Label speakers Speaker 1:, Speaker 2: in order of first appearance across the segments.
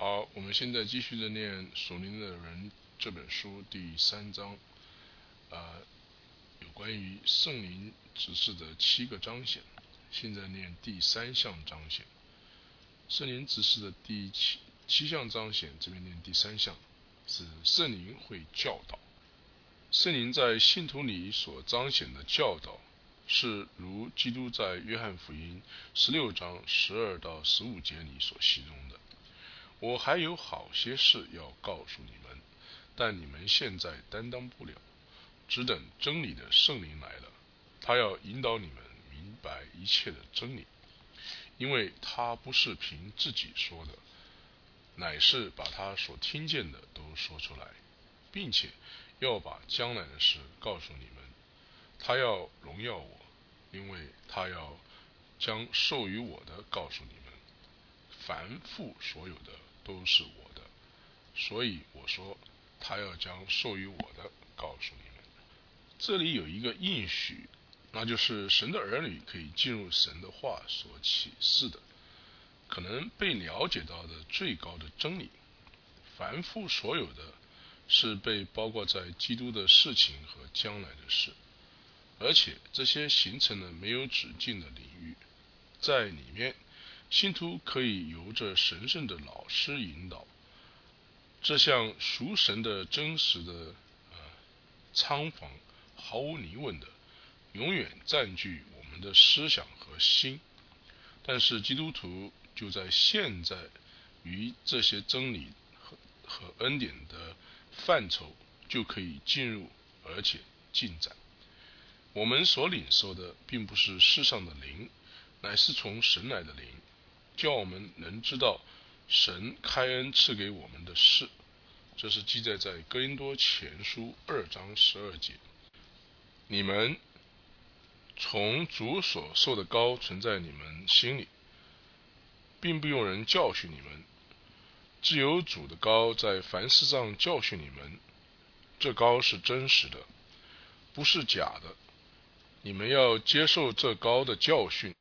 Speaker 1: 好，我们现在继续的念《属灵的人》这本书第三章，呃，有关于圣灵指示的七个彰显。现在念第三项彰显，圣灵指示的第七七项彰显，这边念第三项是圣灵会教导。圣灵在信徒里所彰显的教导，是如基督在约翰福音十六章十二到十五节里所形容的。我还有好些事要告诉你们，但你们现在担当不了，只等真理的圣灵来了，他要引导你们明白一切的真理，因为他不是凭自己说的，乃是把他所听见的都说出来，并且要把将来的事告诉你们。他要荣耀我，因为他要将授予我的告诉你们，凡父所有的。都是我的，所以我说他要将授予我的告诉你们。这里有一个应许，那就是神的儿女可以进入神的话所启示的，可能被了解到的最高的真理。凡夫所有的，是被包括在基督的事情和将来的事，而且这些形成了没有止境的领域，在里面。信徒可以由着神圣的老师引导，这项属神的真实的呃仓房，毫无疑问的，永远占据我们的思想和心。但是基督徒就在现在与这些真理和和恩典的范畴就可以进入，而且进展。我们所领受的并不是世上的灵，乃是从神来的灵。叫我们能知道神开恩赐给我们的事，这是记载在哥林多前书二章十二节。你们从主所受的高存在你们心里，并不用人教训你们，只有主的高在凡事上教训你们。这高是真实的，不是假的。你们要接受这高的教训，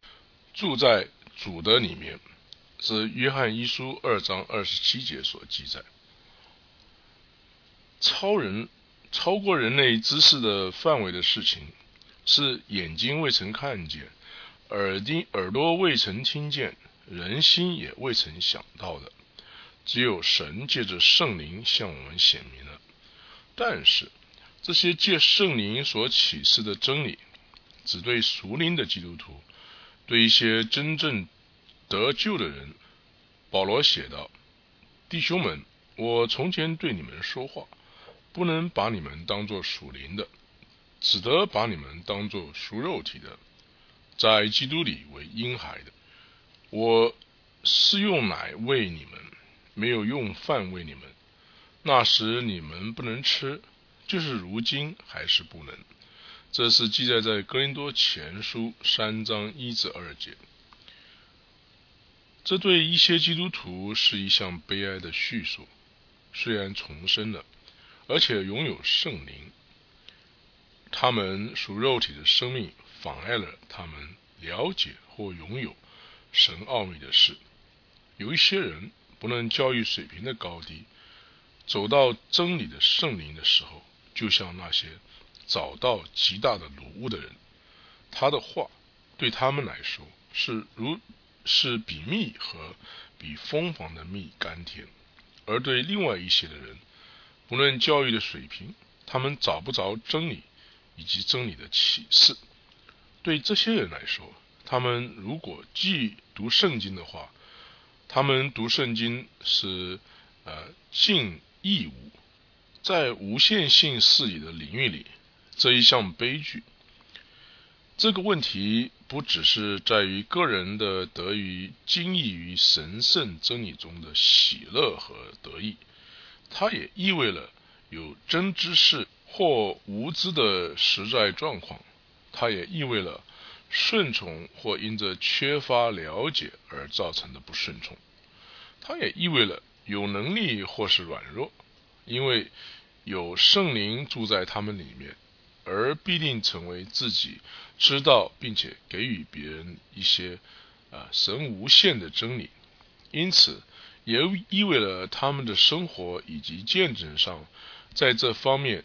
Speaker 1: 住在主的里面。是约翰一书二章二十七节所记载。超人超过人类知识的范围的事情，是眼睛未曾看见，耳听耳朵未曾听见，人心也未曾想到的。只有神借着圣灵向我们显明了。但是这些借圣灵所启示的真理，只对属灵的基督徒，对一些真正。得救的人，保罗写道：“弟兄们，我从前对你们说话，不能把你们当作属灵的，只得把你们当作属肉体的，在基督里为婴孩的。我是用奶喂你们，没有用饭喂你们。那时你们不能吃，就是如今还是不能。”这是记载在哥林多前书三章一至二节。这对一些基督徒是一项悲哀的叙述。虽然重生了，而且拥有圣灵，他们属肉体的生命妨碍了他们了解或拥有神奥秘的事。有一些人不论教育水平的高低，走到真理的圣灵的时候，就像那些找到极大的鲁物的人，他的话对他们来说是如。是比蜜和比蜂房的蜜甘甜，而对另外一些的人，不论教育的水平，他们找不着真理以及真理的启示。对这些人来说，他们如果既读圣经的话，他们读圣经是呃尽义务，在无限性事理的领域里，这一项悲剧。这个问题不只是在于个人的得于精益于神圣真理中的喜乐和得意，它也意味了有真知识或无知的实在状况，它也意味了顺从或因着缺乏了解而造成的不顺从，它也意味了有能力或是软弱，因为有圣灵住在他们里面。而必定成为自己知道并且给予别人一些啊神无限的真理，因此也意味了他们的生活以及见证上，在这方面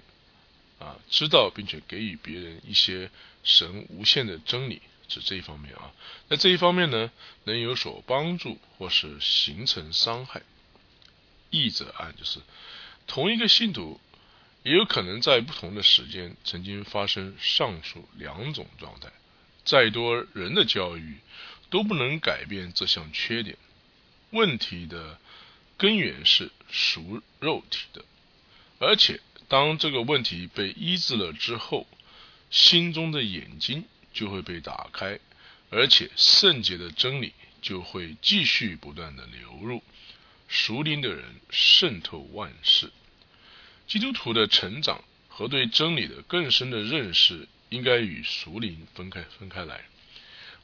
Speaker 1: 啊，知道并且给予别人一些神无限的真理，指这一方面啊。在这一方面呢，能有所帮助或是形成伤害。译者啊就是同一个信徒。也有可能在不同的时间曾经发生上述两种状态。再多人的教育都不能改变这项缺点。问题的根源是属肉体的，而且当这个问题被医治了之后，心中的眼睛就会被打开，而且圣洁的真理就会继续不断的流入。属灵的人渗透万事。基督徒的成长和对真理的更深的认识，应该与属灵分开分开来。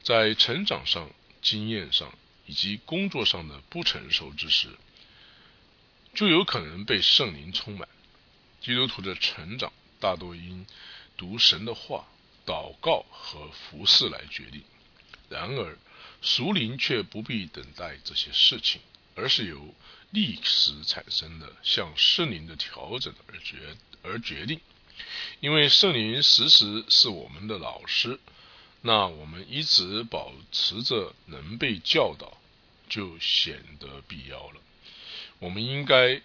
Speaker 1: 在成长上、经验上以及工作上的不成熟之时，就有可能被圣灵充满。基督徒的成长大多因读神的话、祷告和服侍来决定。然而，属灵却不必等待这些事情，而是由。历史产生的向圣灵的调整而决而决定，因为圣灵时时是我们的老师，那我们一直保持着能被教导，就显得必要了。我们应该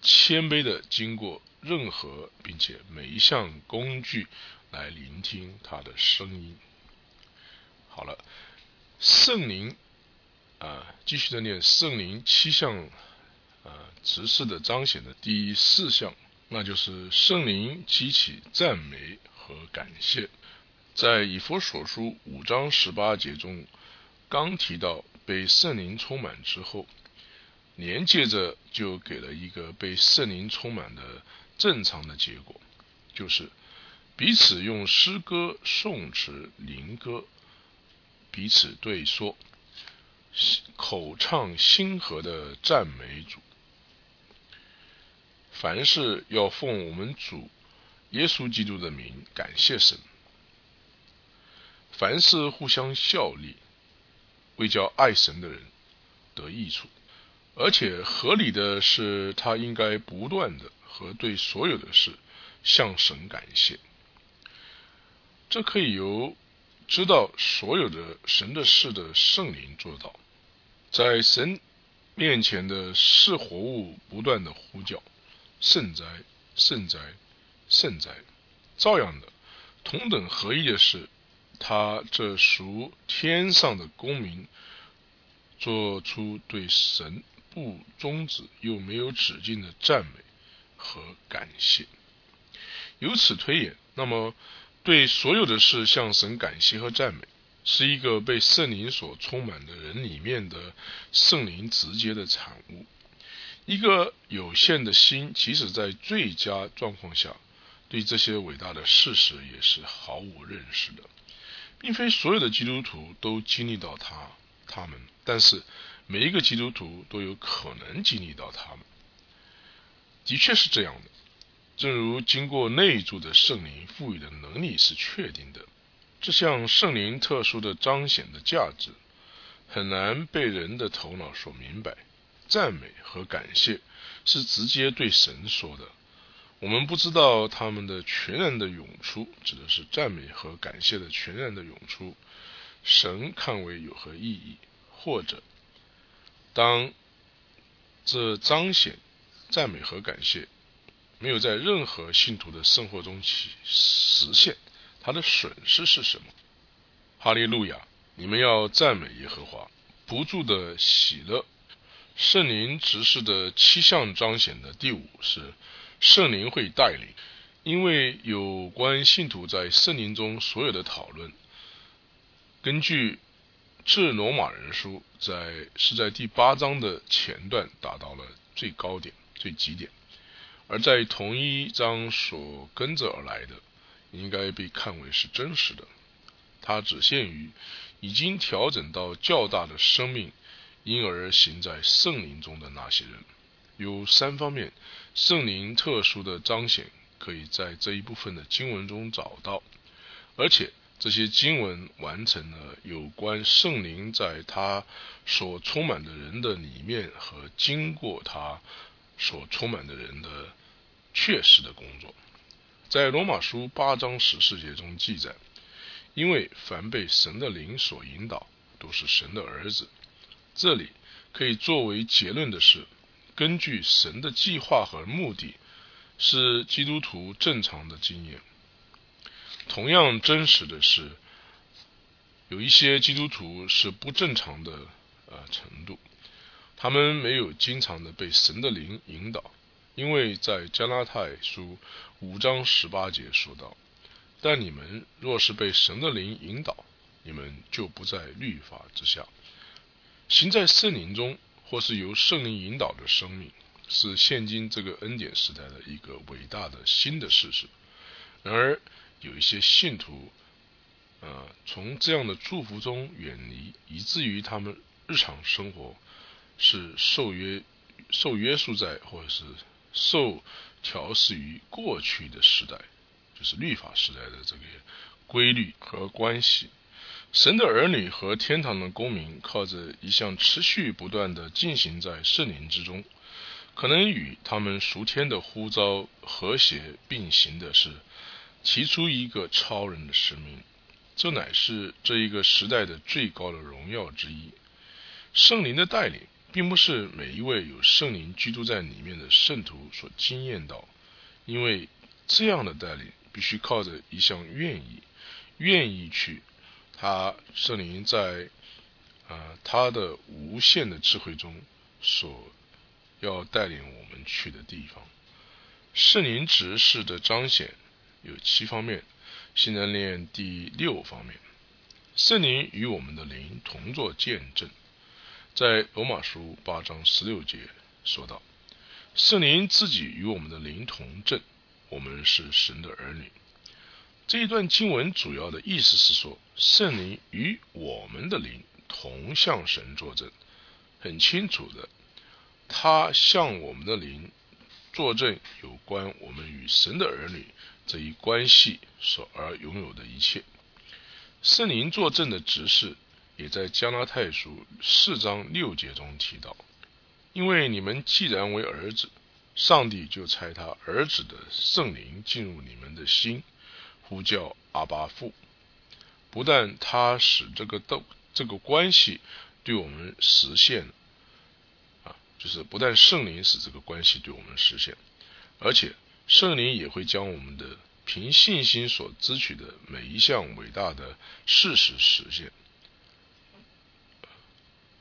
Speaker 1: 谦卑的经过任何并且每一项工具来聆听他的声音。好了，圣灵啊，继续的念圣灵七项。啊，执事的彰显的第四项，那就是圣灵激起赞美和感谢。在以弗所书五章十八节中，刚提到被圣灵充满之后，连接着就给了一个被圣灵充满的正常的结果，就是彼此用诗歌、颂词、灵歌彼此对说，口唱心和的赞美主。凡事要奉我们主耶稣基督的名感谢神。凡事互相效力，为叫爱神的人得益处。而且合理的是，他应该不断的和对所有的事向神感谢。这可以由知道所有的神的事的圣灵做到，在神面前的是活物不断的呼叫。圣哉，圣哉，圣哉！照样的，同等合一的是，他这属天上的公民，做出对神不终止又没有止境的赞美和感谢。由此推演，那么对所有的事向神感谢和赞美，是一个被圣灵所充满的人里面的圣灵直接的产物。一个有限的心，即使在最佳状况下，对这些伟大的事实也是毫无认识的，并非所有的基督徒都经历到他他们，但是每一个基督徒都有可能经历到他们。的确是这样的，正如经过内住的圣灵赋予的能力是确定的，这项圣灵特殊的彰显的价值，很难被人的头脑所明白。赞美和感谢是直接对神说的。我们不知道他们的全然的涌出，指的是赞美和感谢的全然的涌出，神看为有何意义？或者，当这彰显赞美和感谢没有在任何信徒的生活中起实现，它的损失是什么？哈利路亚！你们要赞美耶和华，不住的喜乐。圣灵执事的七项彰显的第五是圣灵会带领，因为有关信徒在圣灵中所有的讨论，根据致罗马人书在是在第八章的前段达到了最高点、最极点，而在同一章所跟着而来的，应该被看为是真实的，它只限于已经调整到较大的生命。因而行在圣灵中的那些人，有三方面圣灵特殊的彰显，可以在这一部分的经文中找到，而且这些经文完成了有关圣灵在他所充满的人的里面和经过他所充满的人的确实的工作。在罗马书八章十四节中记载：“因为凡被神的灵所引导，都是神的儿子。”这里可以作为结论的是，根据神的计划和目的，是基督徒正常的经验。同样真实的是，有一些基督徒是不正常的呃程度，他们没有经常的被神的灵引导，因为在加拉太书五章十八节说道：“但你们若是被神的灵引导，你们就不在律法之下。行在圣灵中，或是由圣灵引导的生命，是现今这个恩典时代的一个伟大的新的事实。然而。”有一些信徒，呃，从这样的祝福中远离，以至于他们日常生活是受约、受约束在，或者是受调试于过去的时代，就是律法时代的这个规律和关系。神的儿女和天堂的公民，靠着一项持续不断的进行在圣灵之中，可能与他们属天的呼召和谐并行的是。提出一个超人的使命，这乃是这一个时代的最高的荣耀之一。圣灵的带领，并不是每一位有圣灵居住在里面的圣徒所经验到，因为这样的带领必须靠着一项愿意，愿意去他圣灵在啊他的无限的智慧中所要带领我们去的地方。圣灵执事的彰显。有七方面，现在念第六方面。圣灵与我们的灵同作见证，在罗马书八章十六节说道：“圣灵自己与我们的灵同证，我们是神的儿女。”这一段经文主要的意思是说，圣灵与我们的灵同向神作证，很清楚的，他向我们的灵作证有关我们与神的儿女。这一关系所而拥有的一切，圣灵作证的执事，也在加拉太书四章六节中提到。因为你们既然为儿子，上帝就差他儿子的圣灵进入你们的心，呼叫阿巴父。不但他使这个斗这个关系对我们实现，啊，就是不但圣灵使这个关系对我们实现，而且。圣灵也会将我们的凭信心所支取的每一项伟大的事实实现。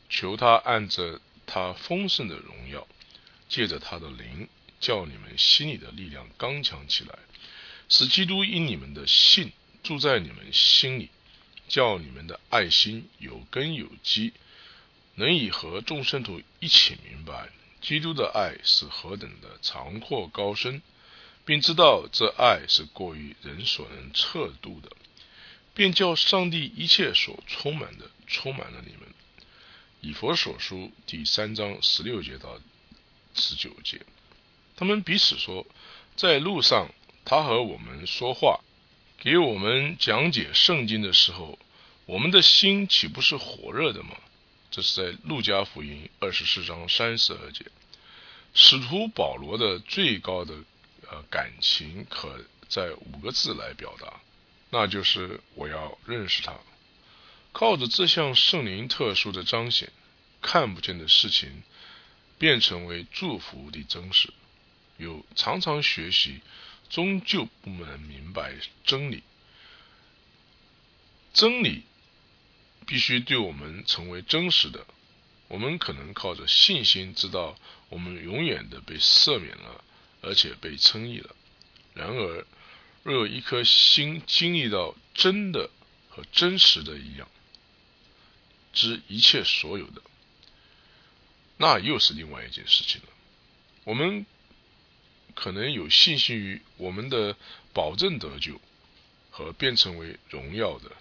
Speaker 1: 求他按着他丰盛的荣耀，借着他的灵，叫你们心里的力量刚强起来，使基督因你们的信住在你们心里，叫你们的爱心有根有基，能以和众圣徒一起明白基督的爱是何等的长阔高深。并知道这爱是过于人所能测度的，便叫上帝一切所充满的充满了你们。以佛所书第三章十六节到十九节，他们彼此说，在路上他和我们说话，给我们讲解圣经的时候，我们的心岂不是火热的吗？这是在路加福音二十四章三十二节，使徒保罗的最高的。呃，感情可在五个字来表达，那就是我要认识他。靠着这项圣灵特殊的彰显，看不见的事情变成为祝福的真实。有常常学习，终究不能明白真理。真理必须对我们成为真实的。我们可能靠着信心知道，我们永远的被赦免了。而且被称义了。然而，若有一颗心经历到真的和真实的一样，知一切所有的，那又是另外一件事情了。我们可能有信心于我们的保证得救和变成为荣耀的，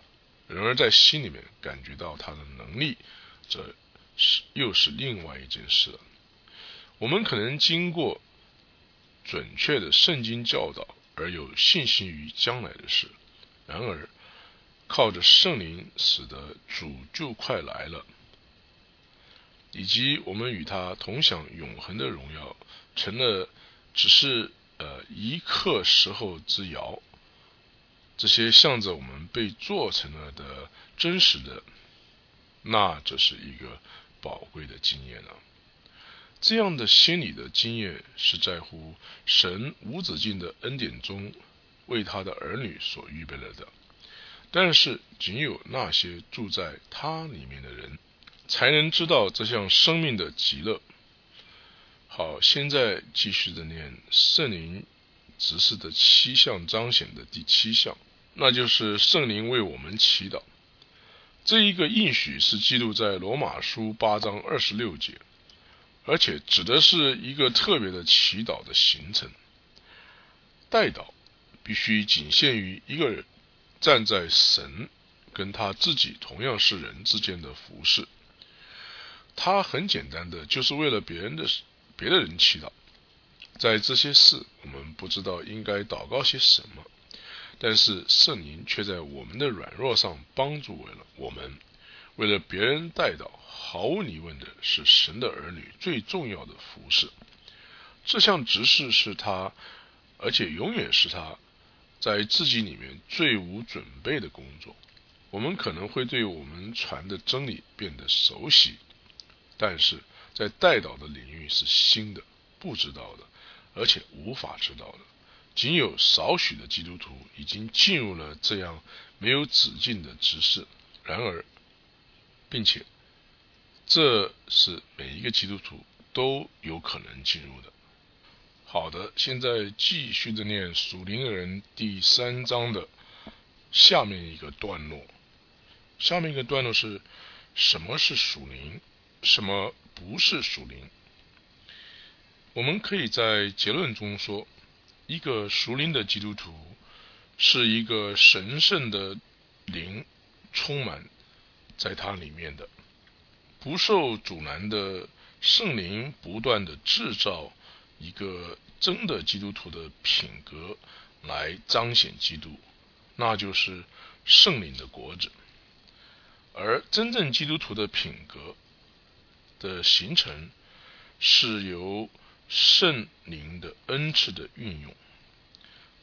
Speaker 1: 然而在心里面感觉到他的能力，这是又是另外一件事了。我们可能经过。准确的圣经教导，而有信心于将来的事。然而，靠着圣灵使得主就快来了，以及我们与他同享永恒的荣耀，成了只是呃一刻时候之遥。这些向着我们被做成了的真实的，那这是一个宝贵的经验啊！这样的心理的经验是在乎神无止境的恩典中为他的儿女所预备了的。但是，仅有那些住在他里面的人，才能知道这项生命的极乐。好，现在继续的念圣灵指示的七项彰显的第七项。那就是圣灵为我们祈祷，这一个应许是记录在罗马书八章二十六节，而且指的是一个特别的祈祷的形成。代祷必须仅限于一个人站在神跟他自己同样是人之间的服饰。他很简单的就是为了别人的别的人祈祷，在这些事我们不知道应该祷告些什么。但是圣灵却在我们的软弱上帮助为了我们，为了别人带到，毫无疑问的是神的儿女最重要的服饰。这项执事是他，而且永远是他，在自己里面最无准备的工作。我们可能会对我们传的真理变得熟悉，但是在带导的领域是新的、不知道的，而且无法知道的。仅有少许的基督徒已经进入了这样没有止境的知识，然而，并且这是每一个基督徒都有可能进入的。好的，现在继续的念属灵的人第三章的下面一个段落。下面一个段落是什么是属灵，什么不是属灵？我们可以在结论中说。一个属灵的基督徒是一个神圣的灵充满在他里面的，不受阻拦的圣灵不断的制造一个真的基督徒的品格来彰显基督，那就是圣灵的果子。而真正基督徒的品格的形成是由。圣灵的恩赐的运用，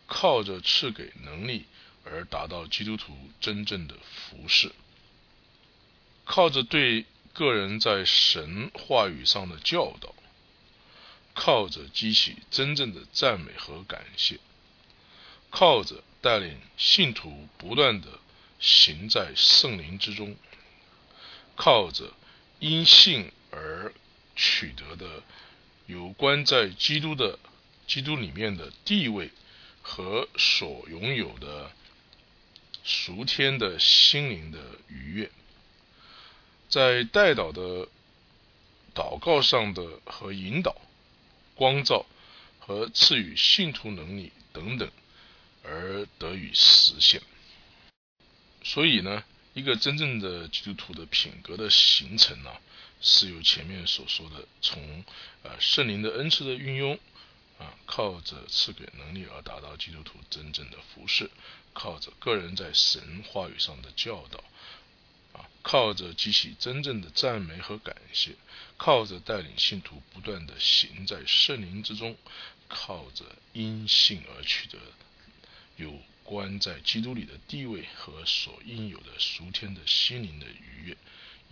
Speaker 1: 靠着赐给能力而达到基督徒真正的服饰，靠着对个人在神话语上的教导，靠着激起真正的赞美和感谢，靠着带领信徒不断的行在圣灵之中，靠着因信而取得的。有关在基督的基督里面的地位和所拥有的赎天的心灵的愉悦，在代祷的祷告上的和引导、光照和赐予信徒能力等等而得以实现。所以呢，一个真正的基督徒的品格的形成呢？是由前面所说的，从呃圣灵的恩赐的运用啊，靠着赐给能力而达到基督徒真正的服饰，靠着个人在神话语上的教导啊，靠着激起真正的赞美和感谢，靠着带领信徒不断的行在圣灵之中，靠着因信而取得有关在基督里的地位和所应有的属天的心灵的愉悦。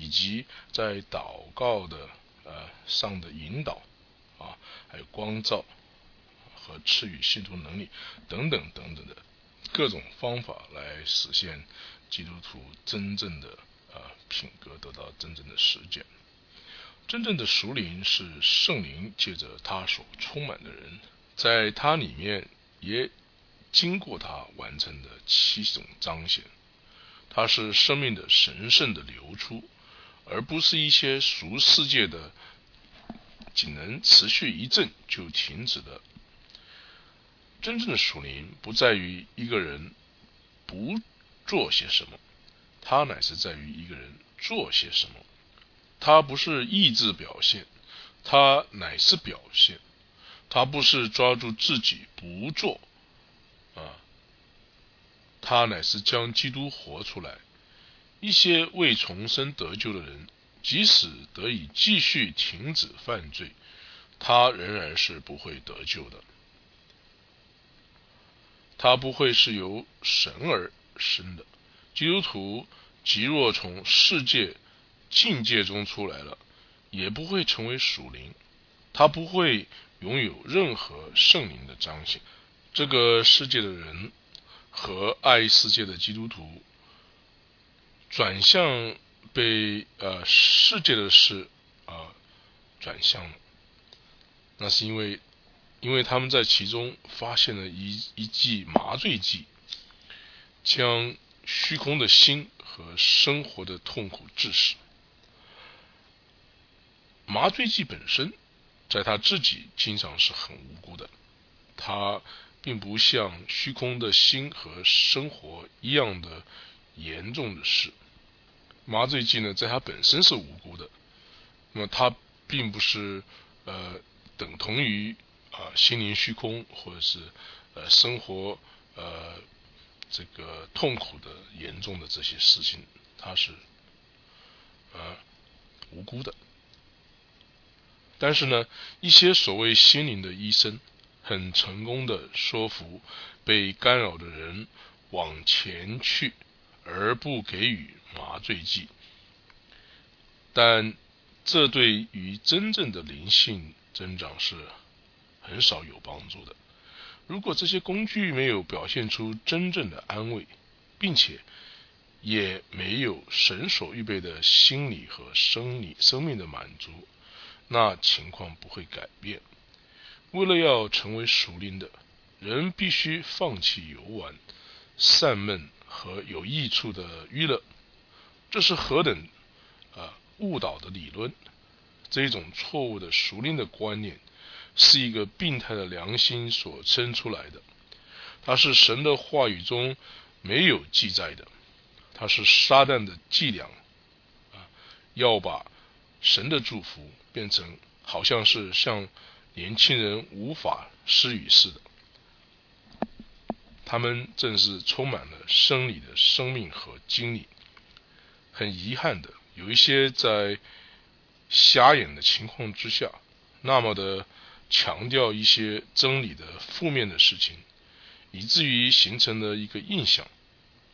Speaker 1: 以及在祷告的呃上的引导啊，还有光照和赐予信徒能力等等等等的各种方法来实现基督徒真正的呃品格得到真正的实践。真正的属灵是圣灵借着他所充满的人，在他里面也经过他完成的七种彰显，它是生命的神圣的流出。而不是一些俗世界的，仅能持续一阵就停止的。真正的属灵不在于一个人不做些什么，它乃是在于一个人做些什么。它不是意志表现，它乃是表现。它不是抓住自己不做，啊，他乃是将基督活出来。一些未重生得救的人，即使得以继续停止犯罪，他仍然是不会得救的。他不会是由神而生的。基督徒即若从世界境界中出来了，也不会成为属灵。他不会拥有任何圣灵的彰显。这个世界的人和爱世界的基督徒转向被呃世界的事啊转向了，那是因为因为他们在其中发现了一一剂麻醉剂，将虚空的心和生活的痛苦致死。麻醉剂本身。在他自己经常是很无辜的，他并不像虚空的心和生活一样的严重的事。麻醉剂呢，在它本身是无辜的，那么它并不是呃等同于啊心灵虚空或者是呃生活呃这个痛苦的严重的这些事情，它是啊无辜的。但是呢，一些所谓心灵的医生，很成功的说服被干扰的人往前去，而不给予麻醉剂。但这对于真正的灵性增长是很少有帮助的。如果这些工具没有表现出真正的安慰，并且也没有神所预备的心理和生理生命的满足。那情况不会改变。为了要成为熟练的人，必须放弃游玩、散闷和有益处的娱乐。这是何等啊误导的理论！这种错误的熟练的观念，是一个病态的良心所生出来的。它是神的话语中没有记载的。它是撒旦的伎俩啊，要把神的祝福。变成好像是像年轻人无法施予似的，他们正是充满了生理的生命和精力。很遗憾的，有一些在瞎眼的情况之下，那么的强调一些真理的负面的事情，以至于形成了一个印象，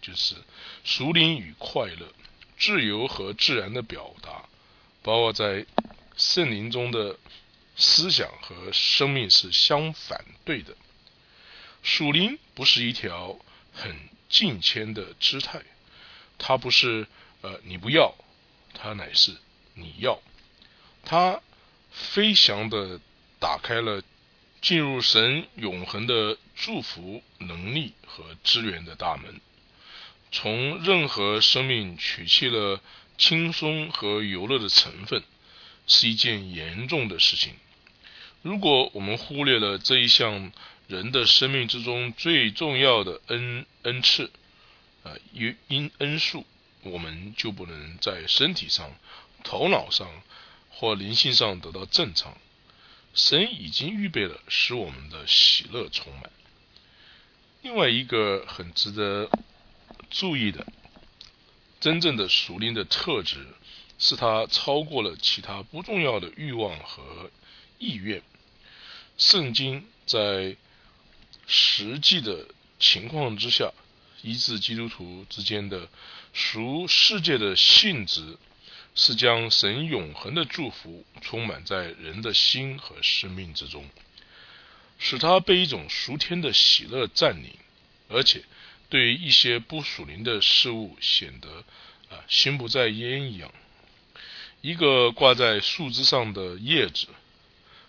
Speaker 1: 就是熟灵与快乐、自由和自然的表达，包括在。圣灵中的思想和生命是相反对的。属灵不是一条很近迁的姿态，它不是呃你不要，它乃是你要。它飞翔的打开了进入神永恒的祝福能力和资源的大门，从任何生命取去了轻松和游乐的成分。是一件严重的事情。如果我们忽略了这一项人的生命之中最重要的恩恩赐，啊，因因恩数，我们就不能在身体上、头脑上或灵性上得到正常。神已经预备了使我们的喜乐充满。另外一个很值得注意的，真正的属灵的特质。是他超过了其他不重要的欲望和意愿。圣经在实际的情况之下，医治基督徒之间的属世界的性质，是将神永恒的祝福充满在人的心和生命之中，使他被一种属天的喜乐占领，而且对一些不属灵的事物显得啊心不在焉一样。一个挂在树枝上的叶子，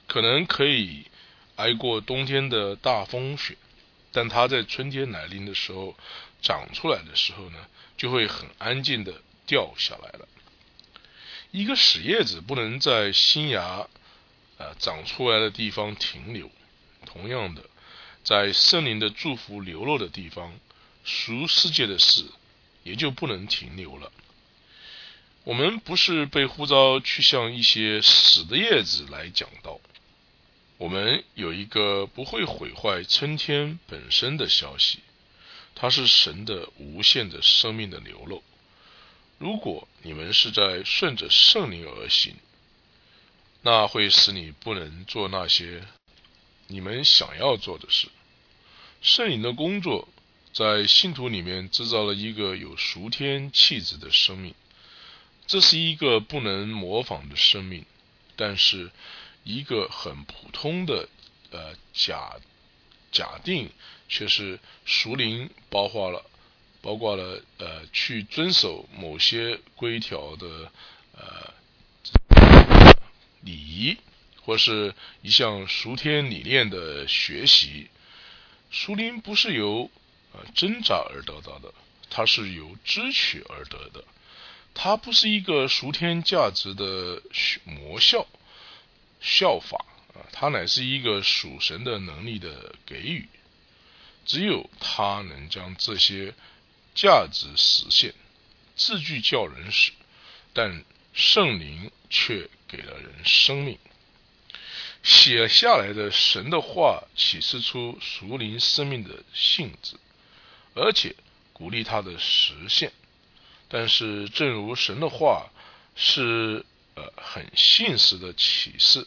Speaker 1: 可能可以挨过冬天的大风雪，但它在春天来临的时候长出来的时候呢，就会很安静的掉下来了。一个死叶子不能在新芽啊长出来的地方停留，同样的，在圣灵的祝福流落的地方，俗世界的事也就不能停留了。我们不是被呼召去向一些死的叶子来讲道，我们有一个不会毁坏春天本身的消息，它是神的无限的生命的流露。如果你们是在顺着圣灵而行，那会使你不能做那些你们想要做的事。圣灵的工作在信徒里面制造了一个有属天气质的生命，这是一个不能模仿的生命，但是一个很普通的呃假假定却是熟灵包括了。包括了呃，去遵守某些规条的呃礼仪，或是一项熟天理念的学习。熟灵不是由呃挣扎而得到的，它是由知取而得的。它不是一个熟天价值的魔效效法啊，它乃是一个属神的能力的给予。只有它能将这些。价值实现，字句叫人死，但圣灵却给了人生命。写下来的神的话启示出属灵生命的性质，而且鼓励它的实现。但是，正如神的话是呃很现实的启示，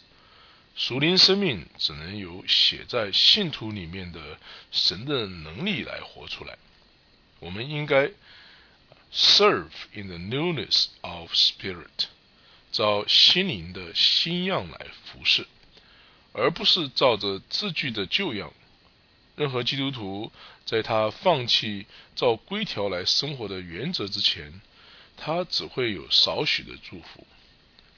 Speaker 1: 属灵生命只能由写在信徒里面的神的能力来活出来。我们应该 serve in the newness of spirit，照心灵的新样来服侍，而不是照着字句的旧样。任何基督徒在他放弃照规条来生活的原则之前，他只会有少许的祝福。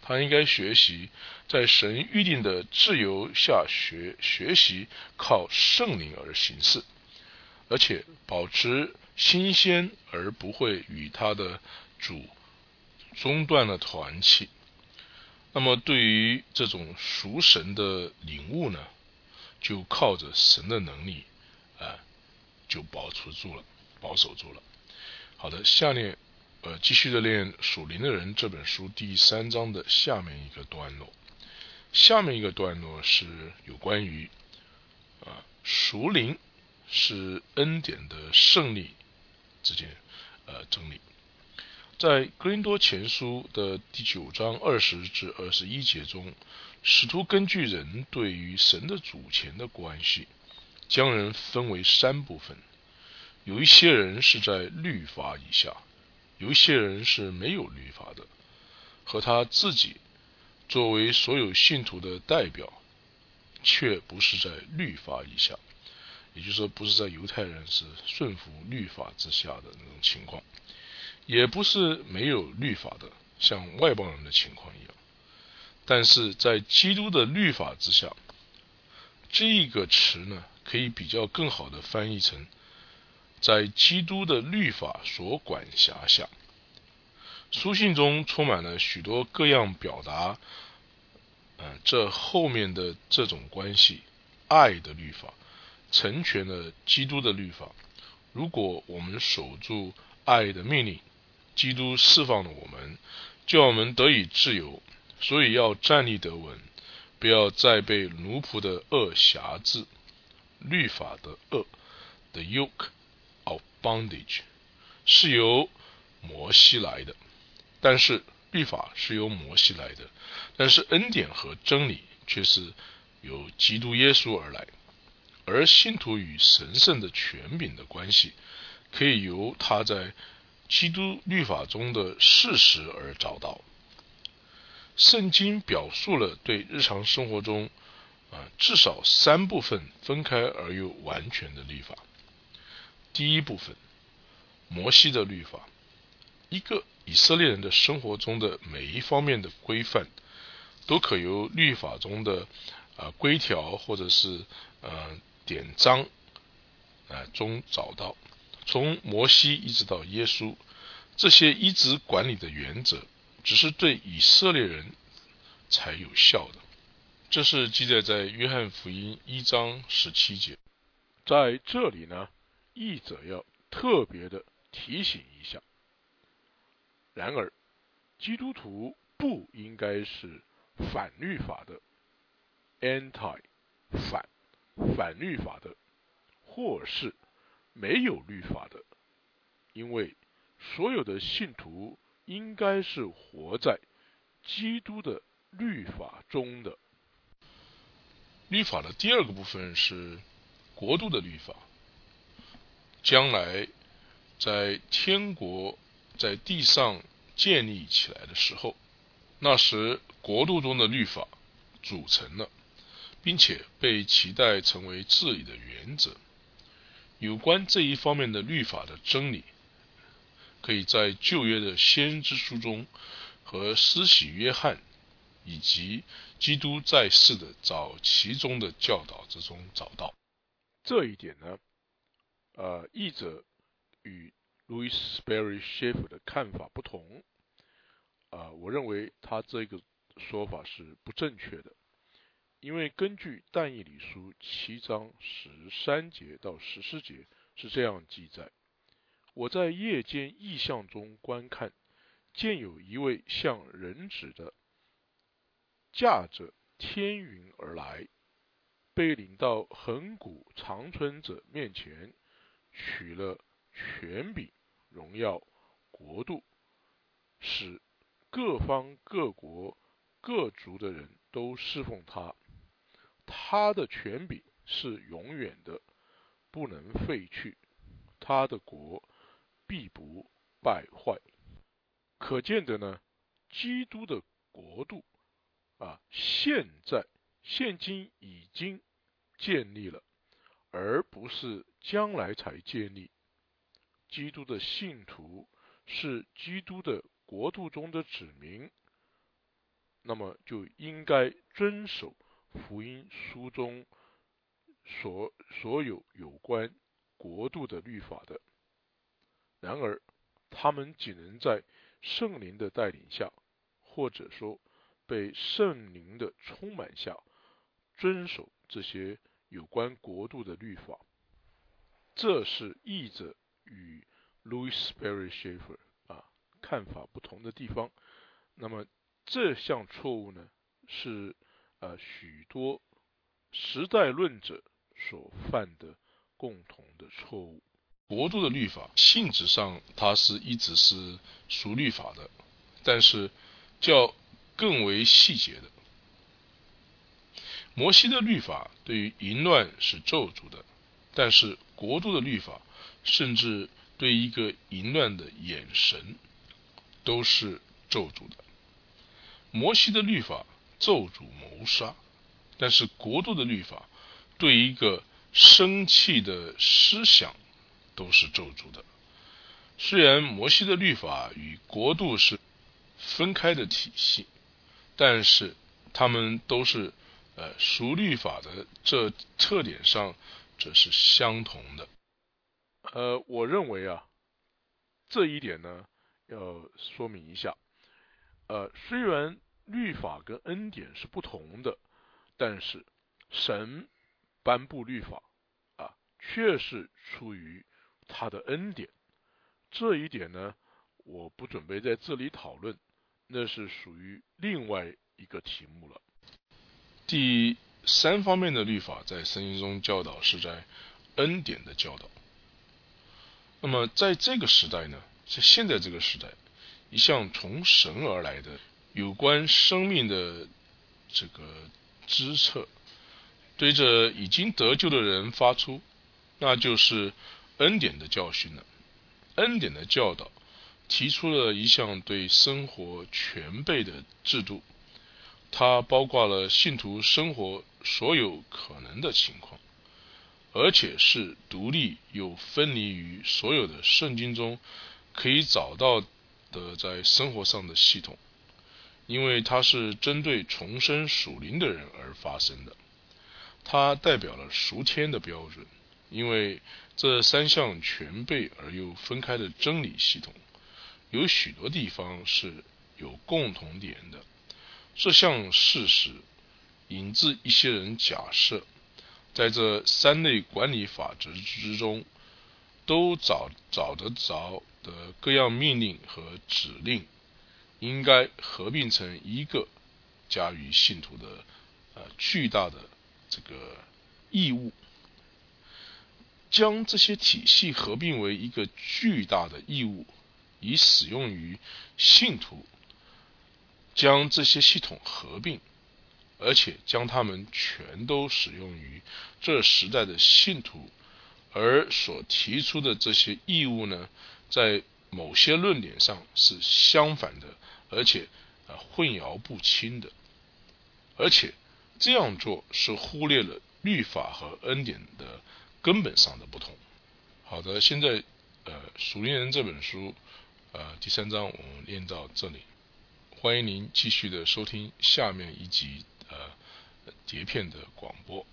Speaker 1: 他应该学习在神预定的自由下学学习，靠圣灵而行事，而且保持。新鲜而不会与他的主中断了团契。那么，对于这种属神的领悟呢，就靠着神的能力啊，就保持住了，保守住了。好的，下面呃，继续的练属灵的人这本书第三章的下面一个段落。下面一个段落是有关于啊，属灵是恩典的胜利。之间，呃，整理在格林多前书的第九章二十至二十一节中，使徒根据人对于神的主权的关系，将人分为三部分。有一些人是在律法以下，有一些人是没有律法的，和他自己作为所有信徒的代表，却不是在律法以下。也就是说，不是在犹太人是顺服律法之下的那种情况，也不是没有律法的，像外邦人的情况一样。但是在基督的律法之下，这个词呢，可以比较更好的翻译成，在基督的律法所管辖下。书信中充满了许多各样表达，嗯，这后面的这种关系，爱的律法。成全了基督的律法。如果我们守住爱的命令，基督释放了我们，叫我们得以自由。所以要站立得稳，不要再被奴仆的恶辖制。律法的恶，the yoke of bondage，是由摩西来的。但是律法是由摩西来的，但是恩典和真理却是由基督耶稣而来。而信徒与神圣的权柄的关系，可以由他在基督律法中的事实而找到。圣经表述了对日常生活中啊至少三部分分开而又完全的律法。第一部分，摩西的律法，一个以色列人的生活中的每一方面的规范，都可由律法中的啊规条或者是呃。典章啊中找到，从摩西一直到耶稣，这些一直管理的原则，只是对以色列人才有效的。这是记载在约翰福音一章十七节。在这里呢，译者要特别的提醒一下。然而，基督徒不应该是反律法的，anti 反。反律法的，或是
Speaker 2: 没有律法的，因为所有的信徒应该是活在基督的律法中的。
Speaker 1: 律法的第二个部分是国度的律法，将来在天国在地上建立起来的时候，那时国度中的律法组成了，并且被期待成为治理的原则。有关这一方面的律法的真理，可以在旧约的先知书中和施洗约翰以及基督在世的早期中的教导之中找到。
Speaker 2: 这一点呢，呃，译者与 Louis Sperry Schiff 的看法不同。啊，我认为他这个说法是不正确的。因为根据但以理书七章十三节到十四节是这样记载：我在夜间异象中观看，见有一位像人子的驾着天云而来，被领到恒古长存者面前，取了权柄、荣耀、国度，使各方各国各族的人都侍奉他。他的权柄是永远的，不能废去；他的国必不败坏。可见的呢，基督的国度啊，现在现今已经建立了，而不是将来才建立。基督的信徒是基督的国度中的子民，那么就应该遵守。福音书中所所有有关国度的律法的，然而他们仅能在圣灵的带领下，或者说被圣灵的充满下，遵守这些有关国度的律法。这是译者与 Louis Perry Shaffer 啊看法不同的地方。那么这项错误呢是。呃，许多时代论者所犯的共同的错误。
Speaker 1: 国度的律法性质上，它是一直是属律法的，但是较更为细节的。摩西的律法对于淫乱是咒诅的，但是国度的律法甚至对一个淫乱的眼神都是咒诅的。摩西的律法。咒诅谋杀，但是国度的律法对一个生气的思想都是咒诅的。虽然摩西的律法与国度是分开的体系，但是他们都是呃熟律法的这特点上这是相同的。
Speaker 2: 呃，我认为啊，这一点呢要说明一下。呃，虽然。律法跟恩典是不同的，但是神颁布律法啊，却是出于他的恩典。这一点呢，我不准备在这里讨论，那是属于另外一个题目了。
Speaker 1: 第三方面的律法在圣经中教导是在恩典的教导。那么在这个时代呢，在现在这个时代，一项从神而来的。有关生命的这个知策，对着已经得救的人发出，那就是恩典的教训了。恩典的教导提出了一项对生活全备的制度，它包括了信徒生活所有可能的情况，而且是独立又分离于所有的圣经中可以找到的在生活上的系统。因为它是针对重生属灵的人而发生的，它代表了赎天的标准。因为这三项全备而又分开的真理系统，有许多地方是有共同点的。这项事实引致一些人假设，在这三类管理法则之中，都找找得着的各样命令和指令。应该合并成一个加于信徒的呃巨大的这个义务。将这些体系合并为一个巨大的义务，以使用于信徒。将这些系统合并，而且将它们全都使用于这时代的信徒，而所提出的这些义务呢，在某些论点上是相反的，而且啊混淆不清的，而且这样做是忽略了律法和恩典的根本上的不同。好的，现在呃《属灵人》这本书呃第三章我们念到这里。欢迎您继续的收听下面一集呃碟片的广播。